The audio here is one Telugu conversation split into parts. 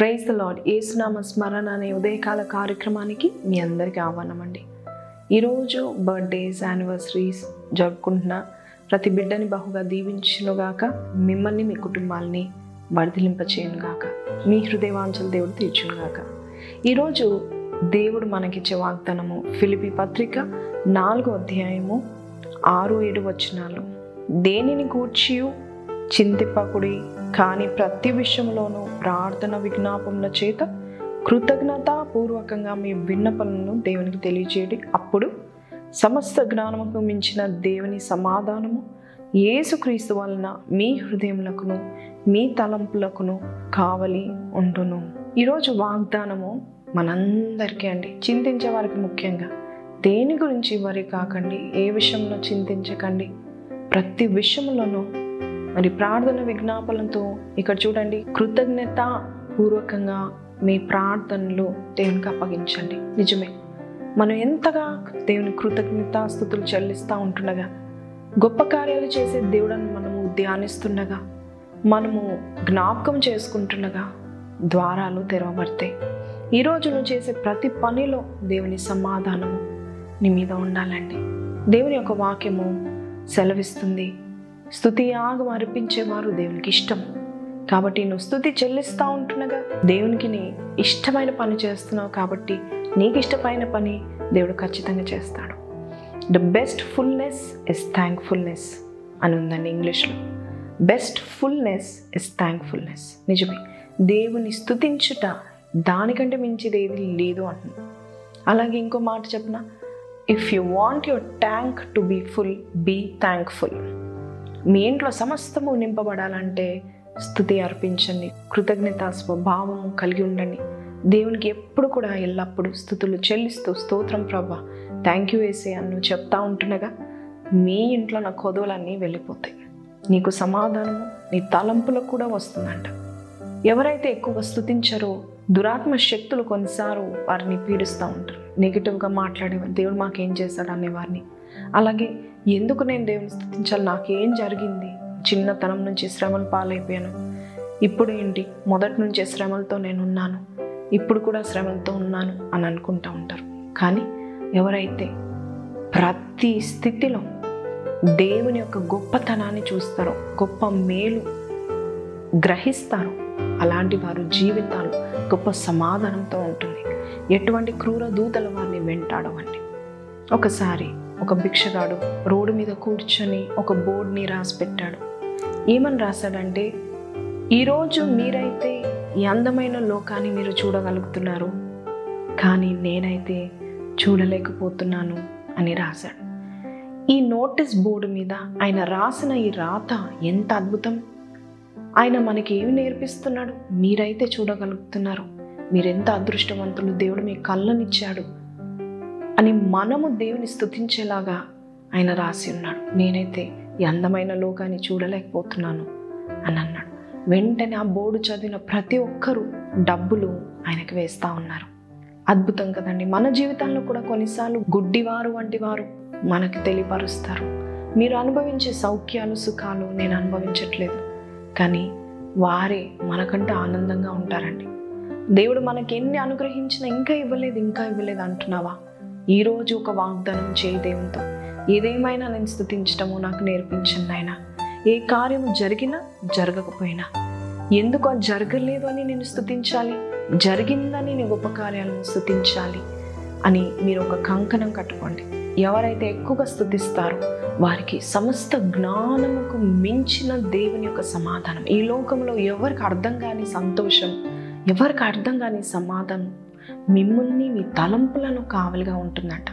ప్రైజ్ ద లాడ్ ఏసునామ స్మరణ అనే ఉదయకాల కార్యక్రమానికి మీ అందరికీ ఆహ్వానం అండి ఈరోజు బర్త్డేస్ యానివర్సరీస్ జరుపుకుంటున్న ప్రతి బిడ్డని బహుగా దీవించునుగాక మిమ్మల్ని మీ కుటుంబాల్ని వర్ధిలింపచేయునుగాక మీ హృదయవాంఛలు దేవుడు తీర్చునుగాక. ఈరోజు దేవుడు మనకిచ్చే వాగ్దానము ఫిలిపి పత్రిక నాలుగో అధ్యాయము ఆరు ఏడు వచనాలు. దేనిని కూర్చి చింతిప్పకుడి కానీ ప్రతి విషయంలోనూ ప్రార్థన విజ్ఞాపముల చేత కృతజ్ఞతాపూర్వకంగా మీ విన్నపలను దేవునికి తెలియచేయండి. అప్పుడు సమస్త జ్ఞానముకు మించిన దేవుని సమాధానము యేసుక్రీస్తు వలన మీ హృదయములకును మీ తలంపులకును కావలి ఉండును. ఈరోజు వాగ్దానము మనందరికీ అండి. చింతించే వారికి ముఖ్యంగా దేని గురించి వరి కాకండి? ఏ విషయంలో చింతించకండి? ప్రతి విషయంలోనూ మరి ప్రార్థన విజ్ఞాపనలతో ఇక్కడ చూడండి కృతజ్ఞత పూర్వకంగా మీ ప్రార్థనలు దేవునికి అప్పగించండి. నిజమే మనం ఎంతగా దేవుని కృతజ్ఞత స్థుతులు చెల్లిస్తూ ఉంటుండగా గొప్ప కార్యాలు చేసే దేవుడని మనము ధ్యానిస్తుండగా మనము జ్ఞాపకం చేసుకుంటుండగా ద్వారాలు తెరవబడతాయి. ఈరోజు నువ్వు చేసే ప్రతి పనిలో దేవుని సమాధానము నీ మీద ఉండాలండి. దేవుని యొక్క వాక్యము సెలవిస్తుంది. స్థుతి యాగం అర్పించేవారు దేవునికి ఇష్టం. కాబట్టి నువ్వు స్థుతి చెల్లిస్తూ ఉంటుండగా దేవునికి నీ ఇష్టమైన పని చేస్తున్నావు కాబట్టి నీకు ఇష్టమైన పని దేవుడు ఖచ్చితంగా చేస్తాడు. The best fullness is thankfulness అని ఉందండి ఇంగ్లీష్లో. బెస్ట్ ఫుల్నెస్ ఇస్ థ్యాంక్ఫుల్నెస్ నిజమే. దేవుని స్థుతించుట దానికంటే మించిది ఏది లేదు అంటున్నాను అలాగే ఇంకో మాట చెప్పిన? If you want your tank to be full be thankful మీ ఇంట్లో సమస్తము నింపబడాలంటే స్థుతి అర్పించండి. కృతజ్ఞత స్వభావము కలిగి ఉండండి. దేవునికి ఎప్పుడు కూడా ఎల్లప్పుడూ స్థుతులు చెల్లిస్తూ స్తోత్రం ప్రభా. థ్యాంక్ యూ వేసే అన్ను చెప్తా ఉంటుండగా మీ ఇంట్లో నా కొదవులన్నీ వెళ్ళిపోతాయి. నీకు సమాధానము నీ తలంపులకు కూడా వస్తుందంట. ఎవరైతే ఎక్కువ స్థుతించారో దురాత్మ శక్తులు కొన్నిసార్లు వారిని పీడిస్తూ ఉంటారు. నెగిటివ్గా మాట్లాడేవారు. దేవుడు మాకేం చేశాడు అనేవారిని అలాగే ఎందుకు నేను దేవుని స్థుతించాలి? నాకేం జరిగింది? చిన్నతనం నుంచి శ్రమలు పాలైపోయాను. ఇప్పుడు ఏంటి? మొదటి నుంచే శ్రమలతో నేను ఉన్నాను ఇప్పుడు కూడా శ్రమలతో ఉన్నాను అని అనుకుంటూ ఉంటారు. కానీ ఎవరైతే ప్రతి స్థితిలో దేవుని యొక్క గొప్పతనాన్ని చూస్తారో గొప్ప మేలు గ్రహిస్తారో అలాంటి వారు జీవితాలు గొప్ప సమాధానంతో ఉంటుంది. ఎటువంటి క్రూర దూతల వారిని వెంటాడవండి. ఒకసారి ఒక భిక్షగాడు రోడ్డు మీద కూర్చొని ఒక బోర్డుని రాసి పెట్టాడు ఏమని రాశాడంటే ఈరోజు మీరైతే ఈ అందమైన లోకాన్ని మీరు చూడగలుగుతున్నారు కానీ నేనైతే చూడలేకపోతున్నాను అని రాశాడు. ఈ నోటీస్ బోర్డు మీద ఆయన రాసిన ఈ రాత ఎంత అద్భుతం! ఆయన మనకి ఏమి నేర్పిస్తున్నాడు? మీరైతే చూడగలుగుతున్నారు. మీరెంత అదృష్టవంతులు దేవుడు మీ కళ్ళనిచ్చాడు. అని మనము దేవుని స్థుతించేలాగా ఆయన రాసి ఉన్నాడు. నేనైతే ఈ అందమైన లోకాన్ని చూడలేకపోతున్నాను అని అన్నాడు. వెంటనే ఆ బోర్డు చదివిన ప్రతి ఒక్కరూ డబ్బులు ఆయనకి వేస్తూ ఉన్నారు. అద్భుతం కదండి. మన జీవితంలో కూడా కొన్నిసార్లు గుడ్డివారు వంటి వారు మనకు తెలియపరుస్తారు. మీరు అనుభవించే సౌఖ్యాలు సుఖాలు నేను అనుభవించట్లేదు. కానీ వారే మనకంటే ఆనందంగా ఉంటారండి. దేవుడు మనకి ఎన్ని అనుగ్రహించినా ఇంకా ఇవ్వలేదు ఇంకా ఇవ్వలేదు అంటున్నావా? ఈరోజు ఒక వాగ్దానం చేయి దేవునితో. ఏదేమైనా నేను స్థుతించటము నాకు నేర్పించింది ఆయన ఏ కార్యము జరిగినా జరగకపోయినా. ఎందుకు అది జరగలేదు అని నేను స్థుతించాలి? జరిగిందని నేను గొప్ప కార్యాలను స్థుతించాలి అని మీరు ఒక కంకణం కట్టుకోండి. ఎవరైతే ఎక్కువగా స్థుతిస్తారో వారికి సమస్త జ్ఞానముకు మించిన దేవుని యొక్క సమాధానం. ఈ లోకంలో ఎవరికి అర్థం కాని సంతోషం ఎవరికి అర్థం కాని సమాధానం మిమ్మల్ని మీ తలంపులను కావలిగా ఉంటుందట.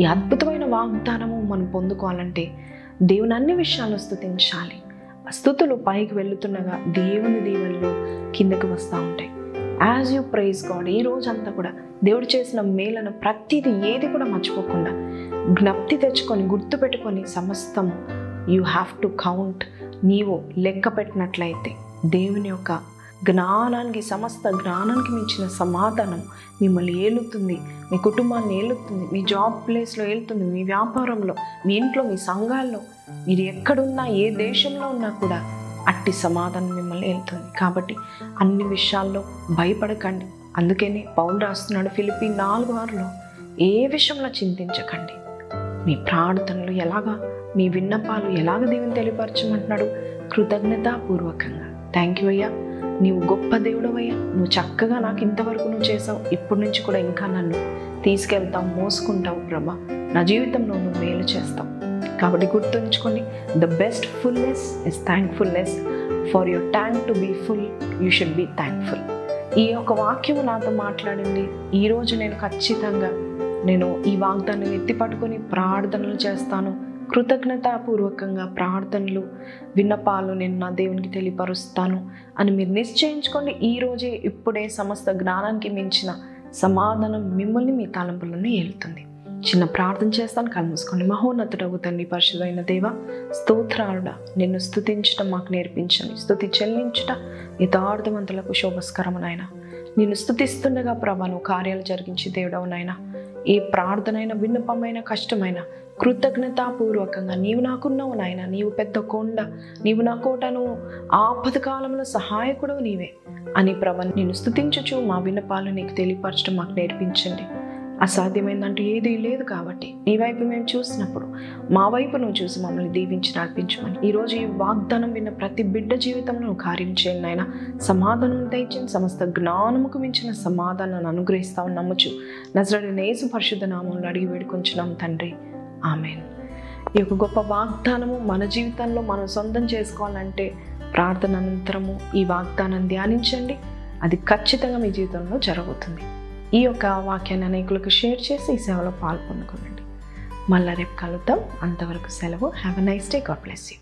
ఈ అద్భుతమైన వాగ్దానము మనం పొందుకోవాలంటే దేవుని అన్ని విషయాలు స్థుతించాలి. స్థుతులు పైకి వెళుతుండగా దేవుని దీవెనలు కిందకి వస్తూ ఉంటాయి. యాజ్ యూ ప్రైజ్ గాడ్ ఈ రోజంతా కూడా దేవుడు చేసిన మేలను ప్రతిదీ ఏది కూడా మర్చిపోకుండా జ్ఞప్తి తెచ్చుకొని గుర్తుపెట్టుకొని సమస్తము యూ హ్యావ్ టు కౌంట్ నీవు లెక్క పెట్టినట్లయితే దేవుని యొక్క జ్ఞానానికి సమస్త జ్ఞానానికి మించిన సమాధానం మిమ్మల్ని ఏలుతుంది. మీ కుటుంబాన్ని ఏలుతుంది. మీ జాబ్ ప్లేస్లో ఏలుతుంది. మీ వ్యాపారంలో మీ ఇంట్లో మీ సంఘాల్లో మీరు ఎక్కడున్నా ఏ దేశంలో ఉన్నా కూడా అట్టి సమాధానం మిమ్మల్ని వెళ్తుంది కాబట్టి అన్ని విషయాల్లో భయపడకండి. అందుకని పౌలు రాస్తున్నాడు ఫిలిపి నాలుగు ఆరులో ఏ విషయంలో చింతించకండి. మీ ప్రార్థనలు ఎలాగా మీ విన్నపాలు ఎలాగ దేవుని తెలియపరచమంటున్నాడు? కృతజ్ఞతాపూర్వకంగా. థ్యాంక్ యూ అయ్యా. నీవు గొప్ప దేవుడవయ్యా. నువ్వు చక్కగా నాకు ఇంతవరకు నువ్వు చేసావు. ఇప్పటి నుంచి కూడా ఇంకా నన్ను తీసుకెళ్తావు మోసుకుంటావు ప్రభా. నా జీవితంలో నువ్వు మేలు చేస్తావు. కాబట్టి గుర్తుంచుకోండి the best fullness is thankfulness for your tank to be full you should be thankful ఈ యొక్క వాక్యము నాతో మాట్లాడింది. ఈరోజు నేను ఖచ్చితంగా నేను ఈ వాగ్దాన్ని ఎత్తి పట్టుకొని ప్రార్థనలు చేస్తాను. కృతజ్ఞతాపూర్వకంగా ప్రార్థనలు విన్నపాలు నేను నా దేవునికి తెలియపరుస్తాను అని మీరు నిశ్చయించుకోండి. ఈరోజే ఇప్పుడే సమస్త జ్ఞానానికి మించిన సమాధానం మిమ్మల్ని మీ తలంపులను ఏలుతుంది. చిన్న ప్రార్థన చేస్తాను కళ్ళు మహోన్నతుడవు తండ్రి పరిశుభైన దేవ స్తోత్రాలుడ నిన్ను స్థుతించటం మాకు నేర్పించండి. స్థుతి చెల్లించుట యథార్థవంతులకు శోభస్కరమునైనా నిన్ను స్థుతిస్తుండగా ప్రభా నువ్వు కార్యాలు జరిగించి దేవుడవునైనా ఏ ప్రార్థనైన విన్నపమైన కష్టమైన కృతజ్ఞతాపూర్వకంగా నీవు నాకున్నావు నాయన. నీవు పెద్ద కొండ నీవు నా కోటను ఆపద కాలంలో సహాయకుడు నీవే అని ప్రభ నేను స్తుతించుచు మా విన్నపాలు నీకు తెలియపరచడం మాకు నేర్పించండి. అసాధ్యమైందంటూ ఏదీ లేదు కాబట్టి. నీ వైపు మేము చూసినప్పుడు మా వైపు నువ్వు చూసి మమ్మల్ని దీవించి నడిపించమని. ఈరోజు ఈ వాగ్దానం విన్న ప్రతి బిడ్డ జీవితంలో నువ్వు కార్యం చేయండి నాయన. సమాధానం తెచ్చిన సమస్త జ్ఞానముకు మించిన సమాధానాన్ని అనుగ్రహిస్తామని నమ్ముచు. నజరడి నేసు పరిశుద్ధ నామంలో అడిగి వేడుకొంచున్నాం తండ్రి. ఆమెన్. ఈ యొక్క గొప్ప వాగ్దానము మన జీవితంలో మనం సొంతం చేసుకోవాలంటే ప్రార్థన అనంతరము ఈ వాగ్దానం ధ్యానించండి. అది ఖచ్చితంగా మీ జీవితంలో జరుగుతుంది ఈ యొక్క వాక్యాన్ని అనేకులకు షేర్ చేసి ఈ సేవలో పాల్పొందుకోనండి మళ్ళీ రేపు కలుద్దాం. అంతవరకు సెలవు. Have a nice day God bless you